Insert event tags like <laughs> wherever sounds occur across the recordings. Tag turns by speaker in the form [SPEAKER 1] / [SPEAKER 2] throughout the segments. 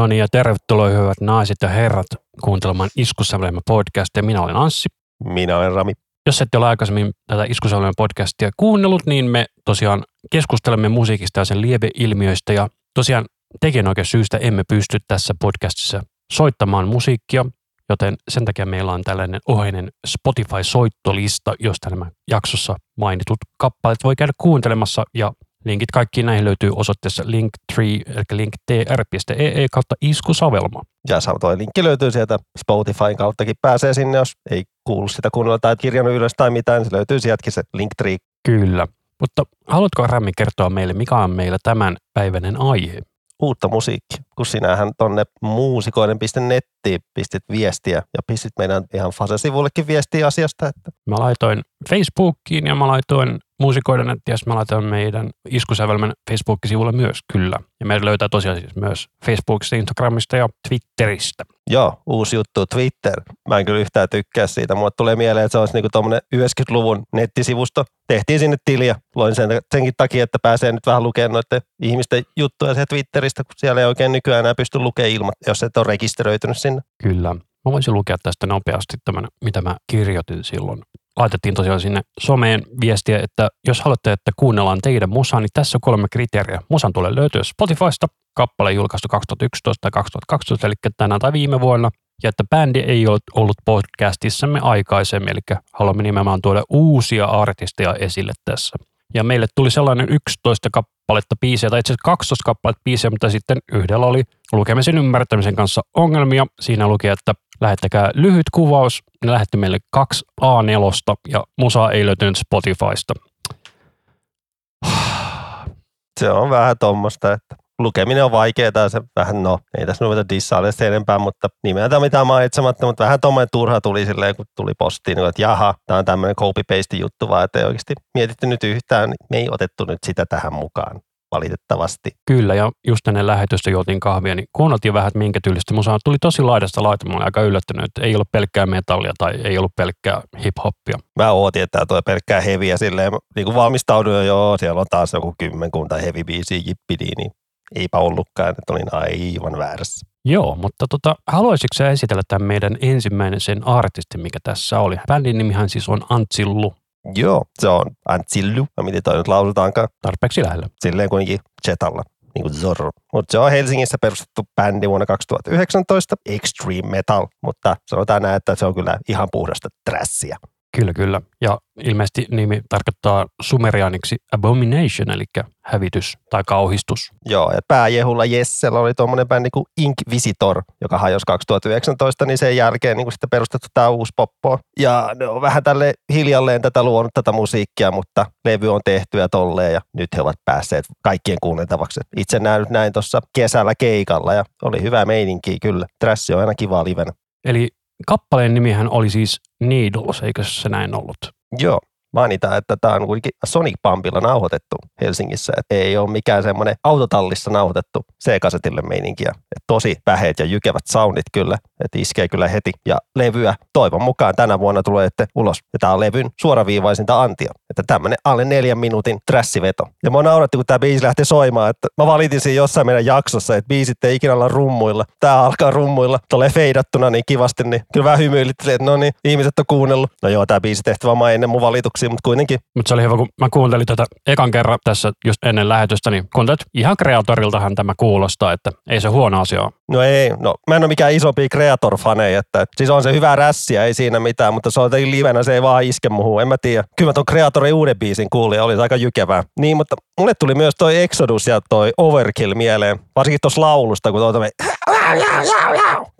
[SPEAKER 1] No niin, ja tervetuloa hyvät naiset ja herrat kuuntelemaan Iskussävelmä podcastia. Minä olen Anssi.
[SPEAKER 2] Minä olen Rami.
[SPEAKER 1] Jos ette ole aikaisemmin tätä Iskussävelmä podcastia kuunnellut, niin me tosiaan keskustelemme musiikista ja sen lieveilmiöistä. Ja tosiaan tekijänoikeus syystä emme pysty tässä podcastissa soittamaan musiikkia, joten sen takia meillä on tällainen oheinen Spotify-soittolista, josta nämä jaksossa mainitut kappaleet voi käydä kuuntelemassa ja Linkit kaikkiin näihin löytyy osoitteessa linktree, eli linktr.ee kautta iskusavelma.
[SPEAKER 2] Ja sama toi linkki löytyy sieltä Spotifyn kauttakin. Pääsee sinne, jos ei kuulu sitä kuunnella tai kirjannut ylös tai mitään, niin se löytyy sieltäkin se Linktree.
[SPEAKER 1] Kyllä. Mutta haluatko Rami kertoa meille, mikä on meillä tämän päiväinen aihe?
[SPEAKER 2] Uutta musiikkia, kun sinähän tonne muusikoinen.nettiin pistit viestiä ja pistit meidän ihan Fase-sivullekin viestiä asiasta. Että
[SPEAKER 1] Mä laitoin Facebookiin ja mä laitoin muusikoiden nettiä, mä laitoin meidän iskusävelmän Facebook-sivulle myös, kyllä. Ja meidän löytää tosiaan siis myös Facebookista, Instagramista ja Twitteristä.
[SPEAKER 2] joo, uusi juttu Twitter. Mä en kyllä yhtään tykkää siitä. Mulle tulee mieleen, että se olisi niinku tommonen 90-luvun nettisivusto. Tehtiin sinne tiliä. Loin sen, senkin takia, että pääsee nyt vähän lukemaan noiden ihmisten juttuja sieltä Twitteristä, kun siellä ei oikein nykyään enää pysty lukemaan ilman, jos et ole rekisteröitynyt sinne.
[SPEAKER 1] Kyllä. Mä voisin lukea tästä nopeasti tämän, mitä mä kirjoitin silloin. Laitettiin tosiaan sinne someen viestiä, että jos haluatte, että kuunnellaan teidän musaa, niin tässä on kolme kriteeriä. Musan tulee löytyä Spotifysta, kappale julkaistu 2011 tai 2012, eli tänään tai viime vuonna. Ja että bändi ei ole ollut podcastissamme aikaisemmin, eli haluamme nimenomaan tuoda uusia artisteja esille tässä. Ja meille tuli sellainen 11 kappaletta biisejä, tai itse asiassa 12 kappaletta biisejä, mutta sitten yhdellä oli lukemisen ymmärtämisen kanssa ongelmia. Siinä luki, että lähettäkää lyhyt kuvaus. Ne lähetti meille kaksi A4 ja musaa ei löytynyt Spotifysta.
[SPEAKER 2] Se on vähän tuommoista, että lukeminen on vaikeaa ja se vähän, no ei tässä ruveta dissailla sen enempää, mutta nimeltä mitään mainitsematta, mutta vähän tuommoinen turha tuli silleen, kun tuli postiin, niin että jaha, tämä on tämmöinen copy-paste juttu, vaan että ei oikeasti mietitty nyt yhtään, niin me ei otettu nyt sitä tähän mukaan valitettavasti.
[SPEAKER 1] Kyllä, ja just ennen lähetystä juotiin kahvia, niin kuunneltiin vähän, että minkä tyylistä musaa. Tuli tosi laidasta laita, mä olin aika yllättynyt, että ei ollut pelkkää metallia tai ei ollut pelkkää hip-hoppia.
[SPEAKER 2] Mä ootin, että tämä toi pelkkää heviä silleen, niin kuin valmistauduin jo, joo, siellä on taas joku kymmenkunta heavy biisiä jippidi, niin eipä ollutkaan, että olin aivan väärässä.
[SPEAKER 1] Joo, mutta tota, haluaisitko sä esitellä tämän meidän ensimmäinen sen artistin, mikä tässä oli? Bändin nimihän siis on Antsillu,
[SPEAKER 2] Joo, se on Antsillu, no miten toi nyt lausutaankaan,
[SPEAKER 1] tarpeeksi lähellä.
[SPEAKER 2] silleen kuitenkin Jetalla, niin kuin Zorro. Mutta se on Helsingissä perustettu bändi vuonna 2019, Extreme Metal, mutta sanotaan näin, että se on kyllä ihan puhdasta trassia.
[SPEAKER 1] Kyllä, kyllä. Ja ilmeisesti nimi tarkoittaa sumerianiksi abomination, eli hävitys tai kauhistus.
[SPEAKER 2] Joo, ja pääjehulla Jessellä oli tuommoinen bändi kuin Inquisitor, joka hajosi 2019, niin sen jälkeen niin sitten perustettu tämä uusi poppo. Ja ne on vähän tälle hiljalleen tätä luonut tätä musiikkia, mutta levy on tehty ja tolleen, ja nyt he ovat päässeet kaikkien kuunneltavaksi. Itse näin nyt näin tuossa kesällä keikalla, ja oli hyvä meininki kyllä. Trassi on aina kiva livenä.
[SPEAKER 1] Eli kappaleen nimihän oli siis Needles, eikö se näin ollut?
[SPEAKER 2] Joo, mainitaan, että tämä on kuitenkin Sonic Pumpilla nauhoitettu Helsingissä. Et ei ole mikään semmoinen autotallissa nauhoitettu C-kasetille meininkiä. Et tosi päheet ja jykevät soundit kyllä, että iskee kyllä heti. Ja levyä toivon mukaan tänä vuonna tulee että ulos. Ja tämä on levyn suoraviivaisinta antia. Että tämmöinen alle neljän minuutin trassiveto. Ja mä nauratti, kun tämä biisi lähti soimaan, että mä valitin siinä jossain meidän jaksossa, että biisit ei ikinä olla rummuilla. Tää alkaa rummuilla, tulee feidattuna niin kivasti, niin kyllä vähän hymyilit, että no niin, ihmiset on kuunnellut. No joo, tämä biisi tehty vaan ennen mun valituksia, mutta kuitenkin
[SPEAKER 1] Mutta se oli hyvä, kun mä kuuntelin tätä ekan kerran tässä just ennen lähetystä, niin kuuntelin, että ihan kreatoriltahan tämä kuulostaa, että ei se huono asia ole.
[SPEAKER 2] No ei, no mä en ole mikään isompi Creator-faneja, että siis on se hyvä rässiä, ei siinä mitään, mutta se on livenä, se ei vaan iske muuhun, en mä tiedä. Kyllä mä ton Creatorin uuden biisin kuulin ja oli se aika jykevää. Niin, mutta mulle tuli myös toi Exodus ja toi Overkill mieleen, varsinkin tuossa laulusta, kun toi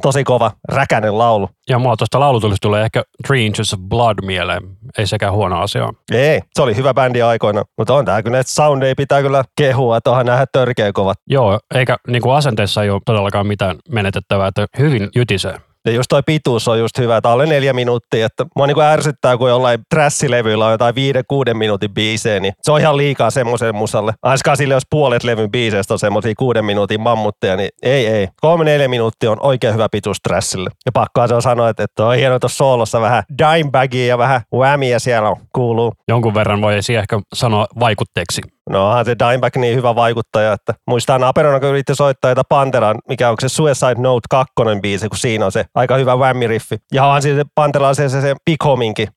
[SPEAKER 2] tosi kova, räkänen laulu.
[SPEAKER 1] Ja mulla tuosta laulutulista tulee ehkä Three Inches of Blood mieleen. Ei sekään huono asia. ole.
[SPEAKER 2] Ei, se oli hyvä bändi aikoina, mutta on tää kyllä, että sound ei pitää kyllä kehua, että onhan nähdä törkeä kovat.
[SPEAKER 1] Joo, eikä niin kuin asenteessa ei ole todellakaan mitään menetettävää, että hyvin jytisee.
[SPEAKER 2] Ja just toi pituus on just hyvä, että alle neljä minuuttia. Että mua niin kuin ärsyttää, kun jollain trassilevyillä on jotain viiden, kuuden minuutin biisejä, niin se on ihan liikaa semmoiselle musalle. Aiskaan sille, jos puolet levyn biiseistä on semmoisia kuuden minuutin mammutteja, niin ei, ei. Kolme, neljä minuuttia on oikein hyvä pituus trassille. Ja pakkaa se on sanoa, että, että on hienoa tuossa soolossa vähän dimebagia ja vähän whammia siellä on, kuuluu.
[SPEAKER 1] Jonkun verran voi ehkä sanoa vaikutteeksi.
[SPEAKER 2] No onhan se Dimebag niin hyvä vaikuttaja, että muistaa Aperona, kun yritti soittaa jotain Panteran, mikä on se Suicide Note 2 biisi, kun siinä on se aika hyvä whammy-riffi. Ja onhan siinä Pantera se, se, se Big Hominkin.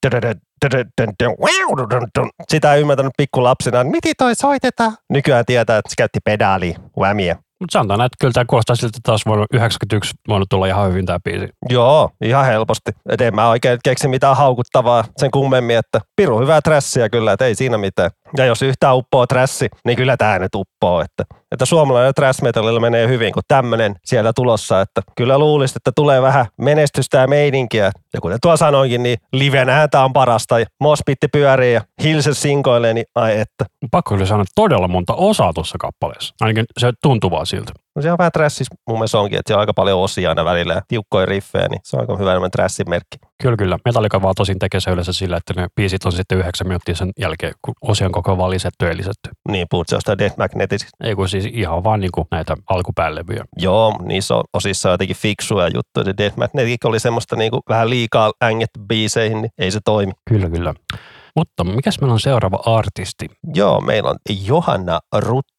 [SPEAKER 2] Sitä ei ymmärtänyt pikku lapsena, miten toi soitetaan. Nykyään tietää, että se käytti pedaalia, whammia.
[SPEAKER 1] Mutta sanotaan, että kyllä tämä kuulostaa siltä, että taas vuonna 91 voinut tulla ihan hyvin tämä biisi.
[SPEAKER 2] Joo, ihan helposti. Et en mä oikein keksi mitään haukuttavaa sen kummemmin, että piru hyvää trassiä kyllä, että ei siinä mitään. Ja jos yhtään uppoo trassi, niin kyllä tämä nyt uppoo. Että, että suomalainen trash metalilla menee hyvin, kun tämmöinen siellä tulossa. Että kyllä luulisin, että tulee vähän menestystä ja meininkiä. Ja kuten tuo sanoinkin, niin livenähän tämä on parasta. Mospitti pyörii ja Hilse sinkoilee, niin ai että.
[SPEAKER 1] Pakko kyllä sanoa todella monta osaa tuossa kappaleessa. Ainakin se tuntuu vaan siltä.
[SPEAKER 2] No se on vähän trassis mun mielestä onkin, että siellä on aika paljon osia aina välillä ja tiukkoja riffejä, niin se on aika hyvä enemmän trassin merkki.
[SPEAKER 1] Kyllä, kyllä. Metallica vaan tosin tekee se yleensä sillä, että ne biisit on sitten yhdeksän minuuttia sen jälkeen, kun osia on koko vaan lisätty ja lisätty.
[SPEAKER 2] Niin, puhut se jostain Death Magnetisista.
[SPEAKER 1] Ei kun siis ihan vaan niin kuin näitä alkupäänlevyjä.
[SPEAKER 2] Joo, niissä on osissa on jotenkin fiksuja juttuja. Se Death Magnetic oli semmoista niinku vähän liikaa ängetty biiseihin, niin ei se toimi.
[SPEAKER 1] Kyllä, kyllä. Mutta mikäs meillä on seuraava artisti?
[SPEAKER 2] Joo, meillä on Johanna Rutto.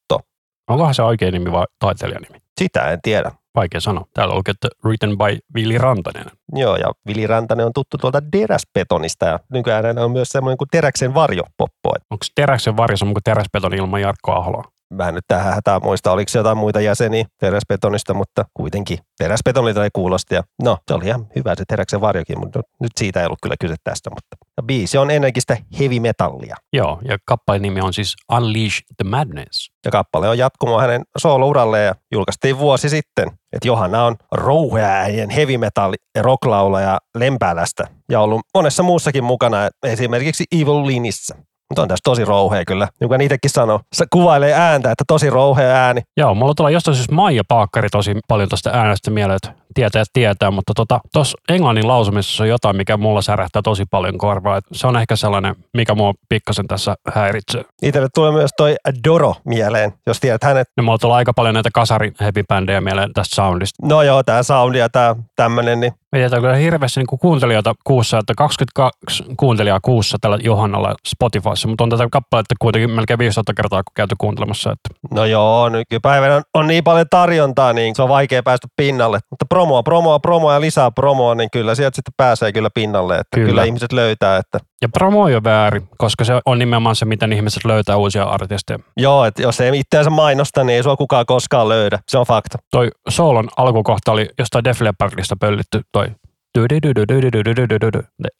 [SPEAKER 1] Onkohan se oikein nimi vai taiteilijan nimi?
[SPEAKER 2] Sitä en tiedä.
[SPEAKER 1] Vaikea sanoa. Täällä lukee, että written by Vili Rantanen.
[SPEAKER 2] Joo, ja Vili Rantanen on tuttu tuolta Teräsbetonista ja nykyään on myös semmoinen kuin Teräksen varjopoppo. Et
[SPEAKER 1] Onko Teräksen varjo sama kuin Teräsbetoni ilman Jarkko Ahoa?
[SPEAKER 2] Mä en nyt tähän hätään muista, oliko se jotain muita jäseniä Teräsbetonista, mutta kuitenkin Teräsbetonilta ei kuulosti. Ja no, se oli ihan hyvä se Teräksen varjokin, mutta nyt siitä ei ollut kyllä kyse tästä. Mutta ja biisi on energistä heavy metallia.
[SPEAKER 1] Joo, ja kappaleen nimi on siis Unleash the Madness.
[SPEAKER 2] Ja kappale on jatkumo hänen soolouralleen ja julkaistiin vuosi sitten. Että Johanna on rouheäinen heavy metal rocklaulaja Lempäälästä ja ollut monessa muussakin mukana, esimerkiksi Evil Linissä. Mutta on tässä tosi rouhea kyllä, joka itsekin sanoo. Se kuvailee ääntä, että tosi rouhea ääni.
[SPEAKER 1] Joo, mulla tulee jostain siis Maija Paakkari tosi paljon tuosta äänestä mieleen, että tietää tietää, mutta tuossa tota, englannin lausumisessa on jotain, mikä mulla särähtää tosi paljon korvaa. Et se on ehkä sellainen, mikä mua pikkasen tässä häiritsee.
[SPEAKER 2] Itselle tulee myös toi Doro mieleen, jos tiedät hänet.
[SPEAKER 1] No mulla tulee aika paljon näitä kasari heavy mieleen tästä soundista.
[SPEAKER 2] No joo, tää soundi ja tää tämmönen, niin
[SPEAKER 1] Mietitään kyllä hirveästi niin kuuntelijoita kuussa, että 22 kuuntelijaa kuussa tällä Johannalla Spotifyssa, mutta on tätä kappaletta kuitenkin melkein 15 kertaa käyty kuuntelemassa. Että.
[SPEAKER 2] No joo, nykypäivänä on, on niin paljon tarjontaa, niin se on vaikea päästä pinnalle. Mutta promoa, promoa, promoa ja lisää promoa, niin kyllä sieltä sitten pääsee kyllä pinnalle, että kyllä, kyllä ihmiset löytää. Että.
[SPEAKER 1] Ja promo on väärin, koska se on nimenomaan se, miten ihmiset löytää uusia artisteja.
[SPEAKER 2] Joo, että jos ei itseänsä mainosta, niin ei sua kukaan koskaan löydä. Se on fakta.
[SPEAKER 1] Toi Soulon alkukohta oli jostain Def Leppardista pöllitty toi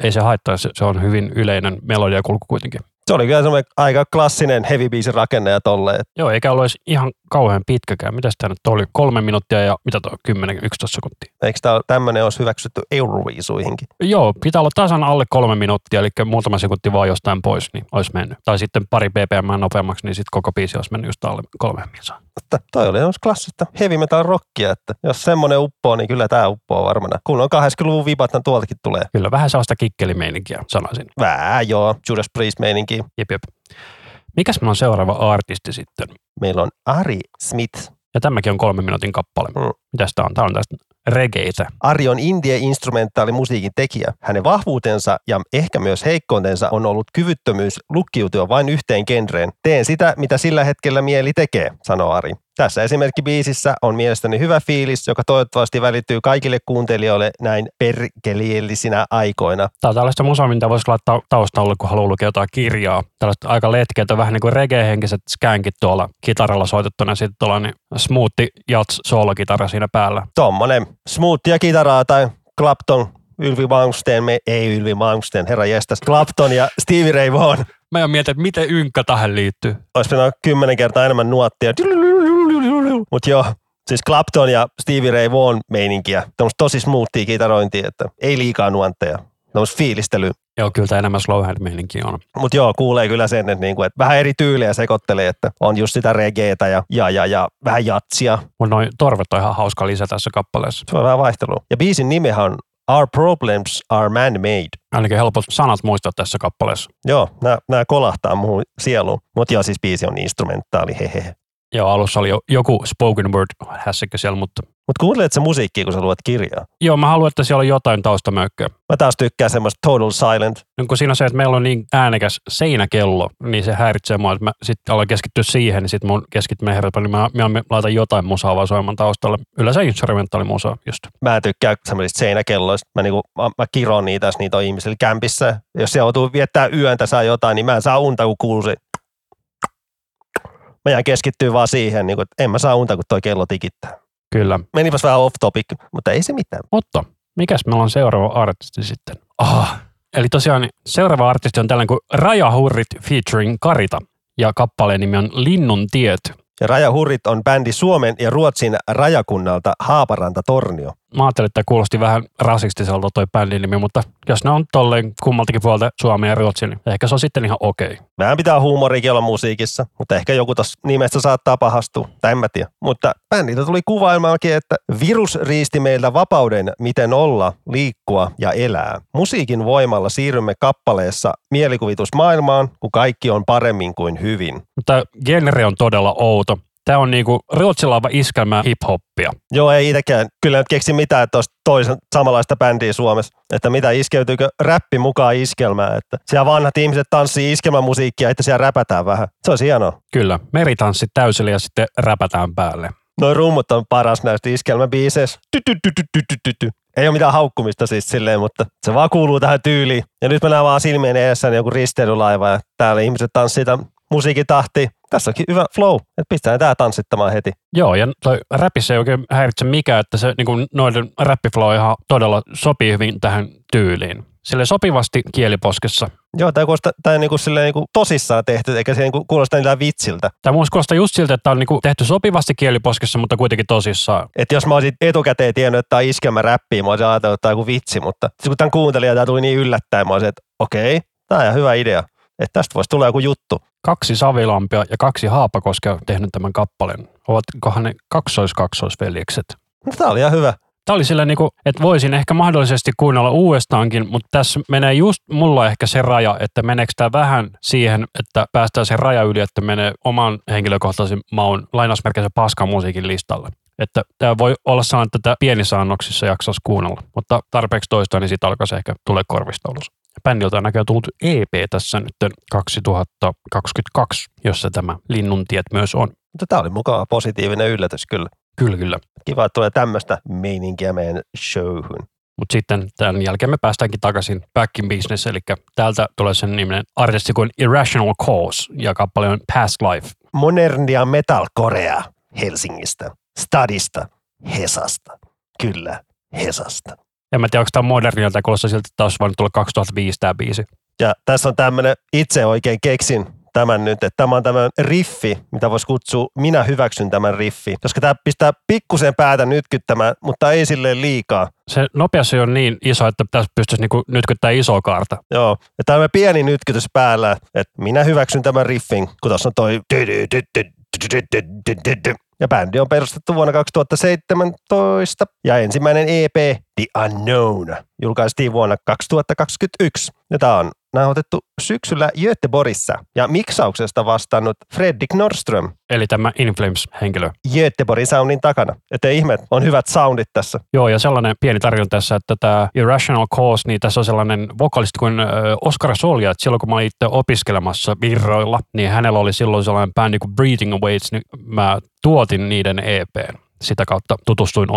[SPEAKER 1] ei se haittaa, se on hyvin yleinen melodiakulku kuitenkin.
[SPEAKER 2] Se oli kyllä semmoinen aika klassinen heavy biisin rakenne ja tolleen.
[SPEAKER 1] Joo, eikä ole edes ihan kauhean pitkäkään. Mitäs tämä nyt oli? Kolme minuuttia ja mitä tuo? 10-11 sekuntia.
[SPEAKER 2] Eikö tämä tämmöinen olisi hyväksytty Euroviisuihinkin?
[SPEAKER 1] Joo, pitää olla tasan alle kolme minuuttia, eli muutama sekunti vaan jostain pois, niin olisi mennyt. Tai sitten pari ppm nopeammaksi, niin sitten koko biisi olisi mennyt just alle kolme minuuttia.
[SPEAKER 2] Mutta toi oli klassista heavy metal rockia, että jos semmoinen uppoo, niin kyllä tämä uppoo varmana. Kun on 80-luvun vibat, niin tuoltakin tulee.
[SPEAKER 1] Kyllä, vähän sellaista kikkelimeininkiä, sanoisin.
[SPEAKER 2] Vähän joo, Judas Priest meininki.
[SPEAKER 1] Jep, jep. Mikäs meillä on seuraava artisti sitten?
[SPEAKER 2] Meillä on Ari Smith.
[SPEAKER 1] Ja tämäkin on kolmen minuutin kappale. Mm. Mitäs tämä on? Tämä on tästä regeitä.
[SPEAKER 2] Ari on indie-instrumentaalimusiikin tekijä. Hänen vahvuutensa ja ehkä myös heikkoutensa on ollut kyvyttömyys lukkiutua vain yhteen genreen. Teen sitä, mitä sillä hetkellä mieli tekee, sanoo Ari. Tässä esimerkki biisissä on mielestäni hyvä fiilis, joka toivottavasti välittyy kaikille kuuntelijoille näin perkeliellisinä aikoina.
[SPEAKER 1] Tämä on tällaista musaa, mitä voisi laittaa taustalle, kun haluaa lukea jotain kirjaa. Tällaista aika letkeitä, vähän niin kuin reggae-henkiset skänkit tuolla kitaralla soitettuna, sitten tuolla niin smoothi jats soolokitara siinä päällä.
[SPEAKER 2] Tommonen smoothia kitaraa tai Clapton Ylvi Malmsteen, me, ei Ylvi Malmsteen, herra jestas, Clapton ja Stevie Ray Vaughan.
[SPEAKER 1] Mä en mietin, että miten ynkkä tähän liittyy.
[SPEAKER 2] Olisi pitänyt kymmenen kertaa enemmän nuottia. <laughs> Mutta joo, siis Clapton ja Stevie Ray Vaughan meininkiä. Tämmöistä tosi smoothia kitarointia, että ei liikaa nuantteja. tämmöistä fiilistelyä.
[SPEAKER 1] Joo, kyllä tämä enemmän slow hand meininki on.
[SPEAKER 2] Mutta joo, kuulee kyllä sen, että, niinku, että vähän eri tyylejä sekoittelee, että on just sitä regeetä ja, ja, ja, ja vähän jatsia.
[SPEAKER 1] Mutta noin torvet on ihan hauska lisä tässä kappaleessa.
[SPEAKER 2] Se on vähän vaihtelua. Ja biisin nimehän on Our Problems Are Man-Made.
[SPEAKER 1] Ainakin helpot sanat muistaa tässä kappaleessa.
[SPEAKER 2] Joo, nämä kolahtaa muuhun sieluun. Mutta joo, siis biisi on instrumentaali, hehe.
[SPEAKER 1] Joo, alussa oli jo joku spoken word hässäkkä siellä, mutta
[SPEAKER 2] Mutta kuuntelet se musiikkia, kun sä luet kirjaa.
[SPEAKER 1] joo, mä haluan, että siellä on jotain taustamökköä.
[SPEAKER 2] Mä taas tykkään semmoista total silent.
[SPEAKER 1] No, kun siinä on se, että meillä on niin äänekäs seinäkello, niin se häiritsee mua, että mä sitten aloin keskittyä siihen, niin sitten mun keskittyminen herätä, niin mä, mä, laitan jotain musaa vaan soimaan taustalle. Yleensä instrumentaalimusaa just.
[SPEAKER 2] Mä en tykkää semmoisista seinäkelloista. Mä, niinku, mä, mä kiron niitä, jos niitä on ihmisillä kämpissä. Jos se joutuu viettää yön tai saa jotain, niin mä en saa unta, kun kuuluu. Mä jään keskittyä vaan siihen, niin kuin, että en mä saa unta, kun toi kello tikittää.
[SPEAKER 1] Kyllä.
[SPEAKER 2] Menipäs vähän off topic, mutta ei se mitään.
[SPEAKER 1] Mutta mikäs meillä on seuraava artisti sitten? Ah. Eli tosiaan seuraava artisti on tällainen kuin Raja Hurrit featuring Karita. Ja kappaleen nimi on Linnun tiet.
[SPEAKER 2] Ja Raja Hurrit on bändi Suomen ja Ruotsin rajakunnalta Haaparanta-Tornio.
[SPEAKER 1] Mä ajattelin, että kuulosti vähän rasistiselta toi bändin nimi, mutta jos ne on tolleen kummaltakin puolta Suomea ja Ruotsia, niin ehkä se on sitten ihan okei. Okay.
[SPEAKER 2] Vähän pitää huumorikin olla musiikissa, mutta ehkä joku tuossa nimestä saattaa pahastua, tai en mä tiedä. Mutta bändiltä tuli kuvailmaakin, että virus riisti meiltä vapauden, miten olla, liikkua ja elää. Musiikin voimalla siirrymme kappaleessa mielikuvitusmaailmaan, kun kaikki on paremmin kuin hyvin.
[SPEAKER 1] Mutta genre on todella outo. Tämä on niinku ruotsilaava iskelmä hip-hoppia.
[SPEAKER 2] Joo, ei itsekään kyllä nyt keksi mitään, että olisi toisen samanlaista bändiä Suomessa. Että mitä iskeytyykö räppi mukaan iskelmään. Että siellä vanhat ihmiset tanssii iskelmämusiikkia, että siellä räpätään vähän. Se olisi hienoa.
[SPEAKER 1] Kyllä, meritanssit täysillä ja sitten räpätään päälle.
[SPEAKER 2] Noin rummut on paras näistä iskelmäbiiseissä. Ei ole mitään haukkumista siis silleen, mutta se vaan kuuluu tähän tyyliin. Ja nyt mä näen vaan silmien edessä joku risteilylaiva ja täällä ihmiset tanssii tämän musiikin tahti. Tässä onkin hyvä flow, että pistetään tää tanssittamaan heti.
[SPEAKER 1] Joo, ja toi räpissä ei oikein häiritse mikään, että se niin kuin noiden räppiflow ihan todella sopii hyvin tähän tyyliin. Sille sopivasti kieliposkessa.
[SPEAKER 2] Joo, tämä kuulostaa tää niinku silleen niinku tosissaan tehty, eikä se niinku kuulosta mitään vitsiltä.
[SPEAKER 1] Tämä kuulostaa just siltä, että tämä on niin kuin tehty sopivasti kieliposkessa, mutta kuitenkin tosissaan.
[SPEAKER 2] Että jos mä olisin etukäteen tiennyt, että tämä on iskelmä räppiä, mä olisin ajatellut, että tämä on joku vitsi, mutta sit kun tämän kuuntelin ja tämä tuli niin yllättäen, mä olisin, että okei, tämä on ihan hyvä idea. Että tästä voisi tulla joku juttu.
[SPEAKER 1] Kaksi Savilampia ja kaksi Haapakoskea on tehnyt tämän kappaleen. Ovatkohan ne kaksois-kaksoisveljekset?
[SPEAKER 2] No, tämä oli ihan hyvä.
[SPEAKER 1] Tämä oli sillä niin kuin, että voisin ehkä mahdollisesti kuunnella uudestaankin, mutta tässä menee just mulla ehkä se raja, että meneekö tämä vähän siihen, että päästään sen raja yli, että menee oman henkilökohtaisen maun lainausmerkeissä paskan musiikin listalle. Että tämä voi olla sellainen, että tätä pienissä annoksissa jaksaisi kuunnella, mutta tarpeeksi toista, niin siitä alkaisi ehkä tulee korvista ulos. Bändiltä on näköjään tullut EP tässä nyt 2022, jossa tämä Linnuntiet myös on.
[SPEAKER 2] Mutta tämä oli mukava positiivinen yllätys kyllä.
[SPEAKER 1] Kyllä, kyllä.
[SPEAKER 2] Kiva, että tulee tämmöistä meininkiä meidän showhun.
[SPEAKER 1] Mutta sitten tämän jälkeen me päästäänkin takaisin back in business, eli täältä tulee sen niminen artisti kuin Irrational Cause, ja kappale on Past Life.
[SPEAKER 2] Modernia metalcorea Helsingistä, Stadista, Hesasta. Kyllä, Hesasta.
[SPEAKER 1] En mä tiedä, onko tämä modernilta, tai kuulostaa siltä, että tämä olisi voinut tulla 2005 tämä biisi.
[SPEAKER 2] Ja tässä on tämmöinen, itse oikein keksin tämän nyt, että tämä on tämmöinen riffi, mitä voisi kutsua, minä hyväksyn tämän riffi. Koska tämä pistää pikkusen päätä nytkyttämään, mutta ei silleen liikaa.
[SPEAKER 1] Se nopeasti on niin iso, että tässä pystyisi niinku nytkyttää isoa kaarta.
[SPEAKER 2] Joo, ja tämmöinen pieni nytkytys päällä, että minä hyväksyn tämän riffin, kun tuossa on toi ja bändi on perustettu vuonna 2017 ja ensimmäinen EP The Unknown julkaistiin vuonna 2021. Ja tämä on nauhoitettu syksyllä Göteborgissa ja miksauksesta vastannut Fredrik Nordström
[SPEAKER 1] Eli tämä Inflames-henkilö.
[SPEAKER 2] Göteborgin soundin takana. Että ihme, on hyvät soundit tässä.
[SPEAKER 1] Joo, ja sellainen pieni tarina tässä, että tämä Irrational Cause, niin tässä on sellainen vokalisti kuin Oscar Solja, että silloin kun mä olin itse opiskelemassa virroilla, niin hänellä oli silloin sellainen bändi kuin Breathing Awaits, niin mä tuotin niiden EPn sitä kautta tutustuin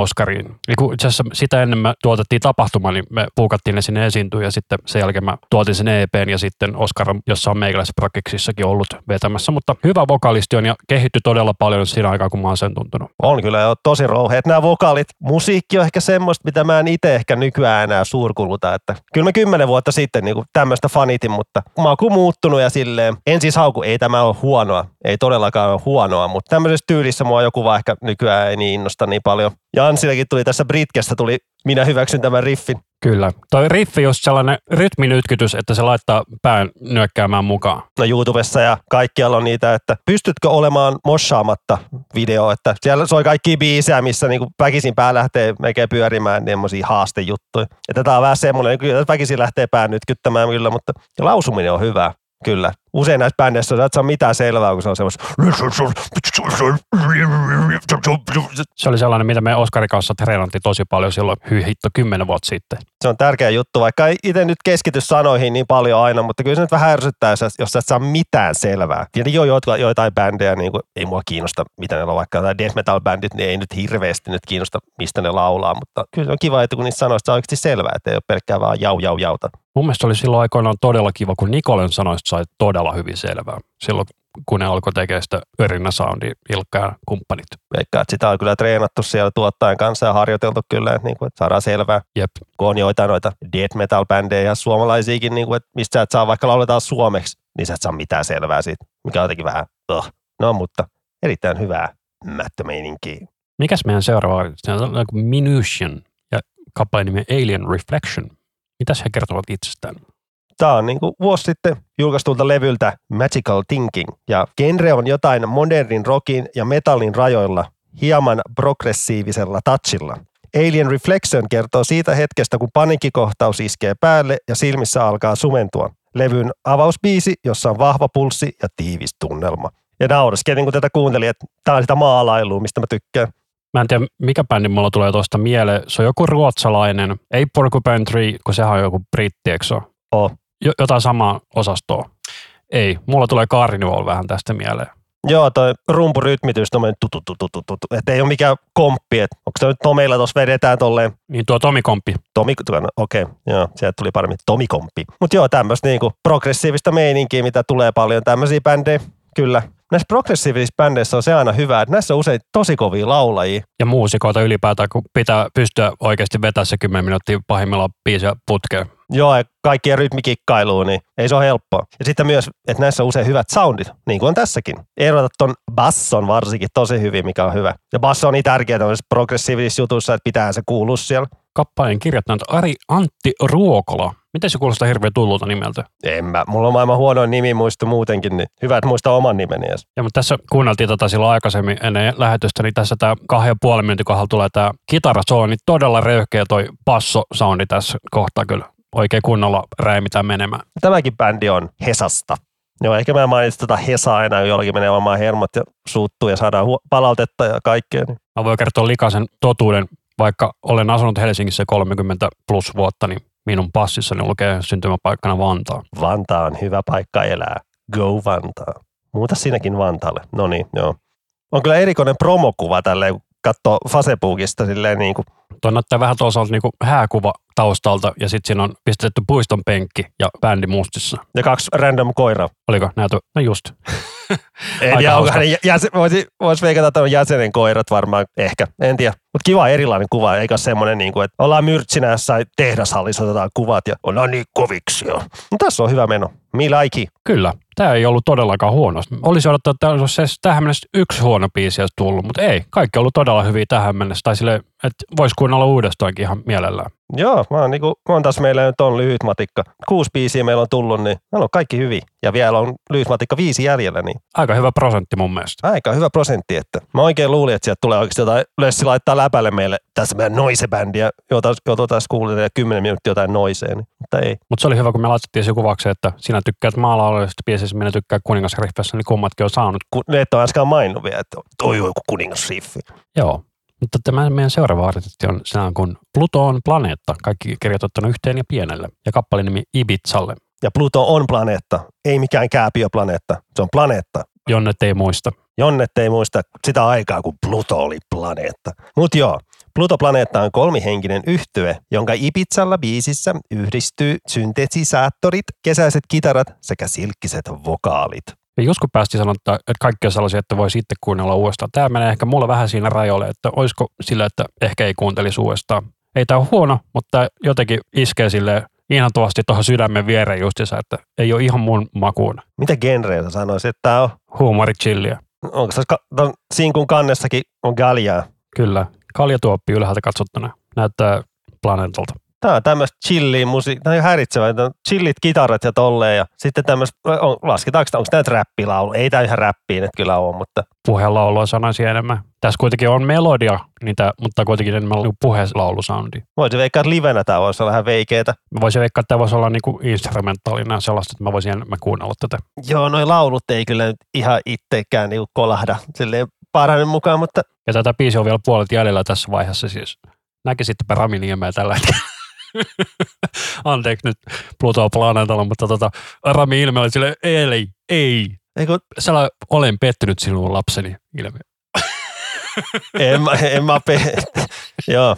[SPEAKER 1] kun itse asiassa sitä ennen me tuotettiin tapahtuma, niin me puukattiin ne sinne esiintyä ja sitten sen jälkeen mä tuotin sen EPn ja sitten Oscar, on- jossa on meikäläisessä prakeksissakin ollut vetämässä. Mutta hyvä vokalisti on ja kehittyi todella paljon siinä aikaa, kun mä oon sen tuntunut.
[SPEAKER 2] On kyllä jo tosi rouheet nämä vokaalit. Musiikki on ehkä semmoista, mitä mä en itse ehkä nykyään enää suurkuluta. Että kyllä mä kymmenen vuotta sitten niin tämmöistä fanitin, mutta maku muuttunut ja silleen. En siis hauku, ei tämä ole huonoa. Ei todellakaan ole huonoa, mutta tämmöisessä tyylissä mua joku ehkä nykyään ei niin innosta niin paljon. Ja Ansillakin tuli tässä Britkestä tuli, minä hyväksyn tämän riffin.
[SPEAKER 1] Kyllä. Toi riffi just sellainen rytminytkytys, että se laittaa pään nyökkäämään mukaan.
[SPEAKER 2] No YouTubessa ja kaikkialla on niitä, että pystytkö olemaan moshaamatta video, että siellä soi kaikki biisejä, missä niinku väkisin pää lähtee melkein pyörimään niin haastejuttuja. Että tää on vähän semmoinen, kyllä väkisin lähtee pää nytkyttämään kyllä, mutta lausuminen on hyvä. Kyllä. Usein näissä bändeissä on, että saa mitään selvää, kun se on semmoista.
[SPEAKER 1] Se oli sellainen, mitä me Oskarin kanssa treenattiin tosi paljon silloin, hyi hitto, kymmenen vuotta sitten.
[SPEAKER 2] Se on tärkeä juttu, vaikka ei itse nyt keskity sanoihin niin paljon aina, mutta kyllä se nyt vähän ärsyttää, jos, sä et saa mitään selvää. Tietenkin jo joitain bändejä, niin kuin, ei mua kiinnosta, mitä ne on vaikka, tai death metal bändit, niin ei nyt hirveästi nyt kiinnosta, mistä ne laulaa, mutta kyllä se on kiva, että kun niistä sanoista saa oikeasti selvää, että ei ole pelkkää vaan jau jau jauta.
[SPEAKER 1] Mun mielestä oli silloin aikoinaan todella kiva, kun Nikolen sanoista sai todella hyvin selvää. Silloin kun ne alkoi tekemään sitä Örinä Soundi, Ilkka ja kumppanit.
[SPEAKER 2] Veikkaa, että sitä on kyllä treenattu siellä tuottajan kanssa ja harjoiteltu kyllä, että, niin kuin, että saadaan selvää.
[SPEAKER 1] Jep.
[SPEAKER 2] Kun on joitain noita death metal bändejä ja suomalaisiakin, niin kuin, että mistä sä et saa vaikka lauletaan suomeksi, niin sä et saa mitään selvää siitä, mikä on jotenkin vähän, oh. no mutta erittäin hyvää mättömeininkiä.
[SPEAKER 1] Mikäs meidän seuraava on? Se on like Minution ja kappaleen nimi Alien Reflection. Mitäs he kertovat itsestään?
[SPEAKER 2] Tämä on niin kuin vuosi sitten julkaistulta levyltä Magical Thinking ja genre on jotain modernin rockin ja metallin rajoilla hieman progressiivisella touchilla. Alien Reflection kertoo siitä hetkestä, kun panikkikohtaus iskee päälle ja silmissä alkaa sumentua. Levyn avausbiisi, jossa on vahva pulssi ja tiivis tunnelma. Ja naureskelin, kun tätä kuuntelin, että tämä on sitä maalailua, mistä mä tykkään.
[SPEAKER 1] Mä en tiedä, mikä bändi mulla tulee tuosta mieleen. Se on joku ruotsalainen. Ei Porcupine Tree, kun sehän on joku britti, eikö se ole?
[SPEAKER 2] Oh.
[SPEAKER 1] Jo- jotain samaa osastoa. Ei, mulla tulee Carnival vähän tästä mieleen.
[SPEAKER 2] Joo, toi rumpurytmitys, tommoinen tutu, tutu, tutu, tutu. Että ei ole mikään komppi, että onko se nyt Tomeilla tuossa vedetään tolleen
[SPEAKER 1] Niin tuo Tomi Komppi.
[SPEAKER 2] Tomi, no, okei, okay, joo, sieltä tuli paremmin Tomikomppi. Mutta joo, tämmöistä niinku progressiivista meininkiä, mitä tulee paljon tämmöisiä bändejä, kyllä. Näissä progressiivisissa bändeissä on se aina hyvä, että näissä on usein tosi kovia laulajia.
[SPEAKER 1] Ja muusikoita ylipäätään, kun pitää pystyä oikeasti vetämään se 10 minuuttia pahimmillaan biisiä putkeen.
[SPEAKER 2] Joo, ja kaikkien rytmikikkailuun, niin ei se ole helppoa. Ja sitten myös, että näissä on usein hyvät soundit, niin kuin on tässäkin. Erota ton basson varsinkin tosi hyvin, mikä on hyvä. Ja basso on niin tärkeää tämmöisessä progressiivisissa jutuissa, että pitää se kuulua siellä.
[SPEAKER 1] Kappaleen kirjoittanut Ari Antti Ruokola. Miten se kuulostaa hirveän tullulta nimeltä?
[SPEAKER 2] En mä, mulla on maailman huonoin nimi muistu muutenkin, niin hyvä, että muista oman nimeni edes.
[SPEAKER 1] Ja mutta tässä kuunneltiin tota silloin aikaisemmin ennen lähetystä, niin tässä tämä kahden ja puolen minuutin kohdalla tulee tämä kitarasooni, todella röyhkeä toi basso-soundi tässä kohtaa kyllä. Oikein kunnolla räimitään menemään.
[SPEAKER 2] Tämäkin bändi on Hesasta. Joo, ehkä mä mainitsin tätä Hesaa aina, jollakin menee omaan hermot ja suuttuu ja saadaan palautetta ja kaikkea. Niin.
[SPEAKER 1] Mä voin kertoa likaisen totuuden, vaikka olen asunut Helsingissä 30 plus vuotta, niin minun passissani lukee syntymäpaikkana Vantaa.
[SPEAKER 2] Vantaa on hyvä paikka elää. Go Vantaa. Muuta sinäkin Vantaalle. No niin, joo. On kyllä erikoinen promokuva tälleen, kun katsoo Facebookista silleen niin kuin,
[SPEAKER 1] Tuo näyttää vähän toisaalta niin hääkuva taustalta ja sitten siinä on pistetty puiston penkki ja bändi mustissa.
[SPEAKER 2] ja kaksi random koiraa.
[SPEAKER 1] Oliko näytö? No just. <laughs>
[SPEAKER 2] En tiedä, onko hänen jäsen, voisi, voisi veikata, että on jäsenen koirat varmaan, ehkä, en tiedä. Mutta kiva erilainen kuva, eikä semmoinen, niin kuin, että ollaan myrtsinä jossain tehdashallissa, otetaan kuvat ja ollaan niin koviksi jo. No, tässä on hyvä meno. Me like.
[SPEAKER 1] Kyllä. Tämä ei ollut todellakaan huono. Olisi odottanut, että olisi tähän mennessä yksi huono biisi olisi tullut, mutta ei. Kaikki on ollut todella hyviä tähän mennessä. Tai sille, että voisi kuunnella uudestaankin ihan mielellään.
[SPEAKER 2] Joo, mä oon, niinku, mä oon taas meillä nyt on lyhyt matikka. Kuusi biisiä meillä on tullut, niin meillä on kaikki hyvin. Ja vielä on lyhyt matikka viisi jäljellä, niin
[SPEAKER 1] Aika hyvä prosentti mun mielestä.
[SPEAKER 2] aika hyvä prosentti. Että mä oikein luulin, että sieltä tulee oikeasti jotain, Lössi laittaa läpälle meille tässä meidän noise-bändiä, jota, jota tässä kuulee ja kymmenen minuuttia jotain noiseen. Niin, mutta ei.
[SPEAKER 1] Mutta se oli hyvä, kun me laitettiin se kuvaksi, että sinä tykkäät maalaulevista biisissä, minä tykkään kuningasriffessä, niin kummatkin on saanut.
[SPEAKER 2] Kun ne et ole äsken maininnut vielä, että toi on joku kuningasriffi.
[SPEAKER 1] Joo. Mutta tämä meidän seuraava artisti on sinä kun Pluto on planeetta, kaikki kirjoitettuna yhteen ja pienelle, ja kappale nimi Ibizalle,
[SPEAKER 2] Ja Pluto on planeetta, ei mikään kääpiöplaneetta. Se on planeetta.
[SPEAKER 1] jonne ei muista.
[SPEAKER 2] Jonnet ei muista sitä aikaa, kun Pluto oli planeetta. Mut joo, Pluto-planeetta on kolmihenkinen yhtye, jonka Ibizalla biisissä yhdistyy syntesisaattorit, kesäiset kitarat sekä silkkiset vokaalit.
[SPEAKER 1] Ja joskus päästiin sanoa, että että kaikki on sellaisia, että voi sitten kuunnella uudestaan. Tämä menee ehkä mulla vähän siinä rajoille, että olisiko sillä, että ehkä ei kuuntelisi uudestaan. Ei tämä ole huono, mutta jotenkin iskee sille inhottavasti tuohon sydämen viereen justiinsa, että ei ole ihan mun makuun.
[SPEAKER 2] Mitä genreä sä sanoisit, että tää on?
[SPEAKER 1] Huumori chilliä.
[SPEAKER 2] Onko ka- ton sinkun kannessakin on galjaa?
[SPEAKER 1] Kyllä. Kaljatuoppi ylhäältä katsottuna. Näyttää planeetalta.
[SPEAKER 2] Tää on tämmöistä chilliä musiikkia, tää on häiritsevää, tää on chillit kitarat ja tolleen ja sitten tämmöistä, on, lasketaanko, onko tämä räppilaulu? Ei tää ihan räppiin, että kyllä on, mutta
[SPEAKER 1] Puhelaulua sanoisin enemmän. Tässä kuitenkin on melodia, niitä, mutta kuitenkin enemmän niinku puhelaulusoundia.
[SPEAKER 2] voisin veikkaa, että livenä tää voisi olla vähän veikeetä.
[SPEAKER 1] Mä voisin veikkaa, että tämä voisi olla niinku instrumentaalina sellaista, että mä voisin enemmän kuunnella tätä.
[SPEAKER 2] Joo, noi laulut ei kyllä nyt ihan itsekään niinku kolahda silleen parhainen mukaan, mutta
[SPEAKER 1] Ja tätä biisiä on vielä puolet jäljellä tässä vaiheessa siis. Näkisittepä Rami Niemeä tällä hetkellä. <laughs> Anteeksi nyt Pluto planeetalla, mutta tota, Rami ilme oli sille, ei, ei.
[SPEAKER 2] eikö,
[SPEAKER 1] Sillä olen pettynyt sinuun lapseni ilme. <laughs>
[SPEAKER 2] en, mä, en mä pe- <laughs> Joo.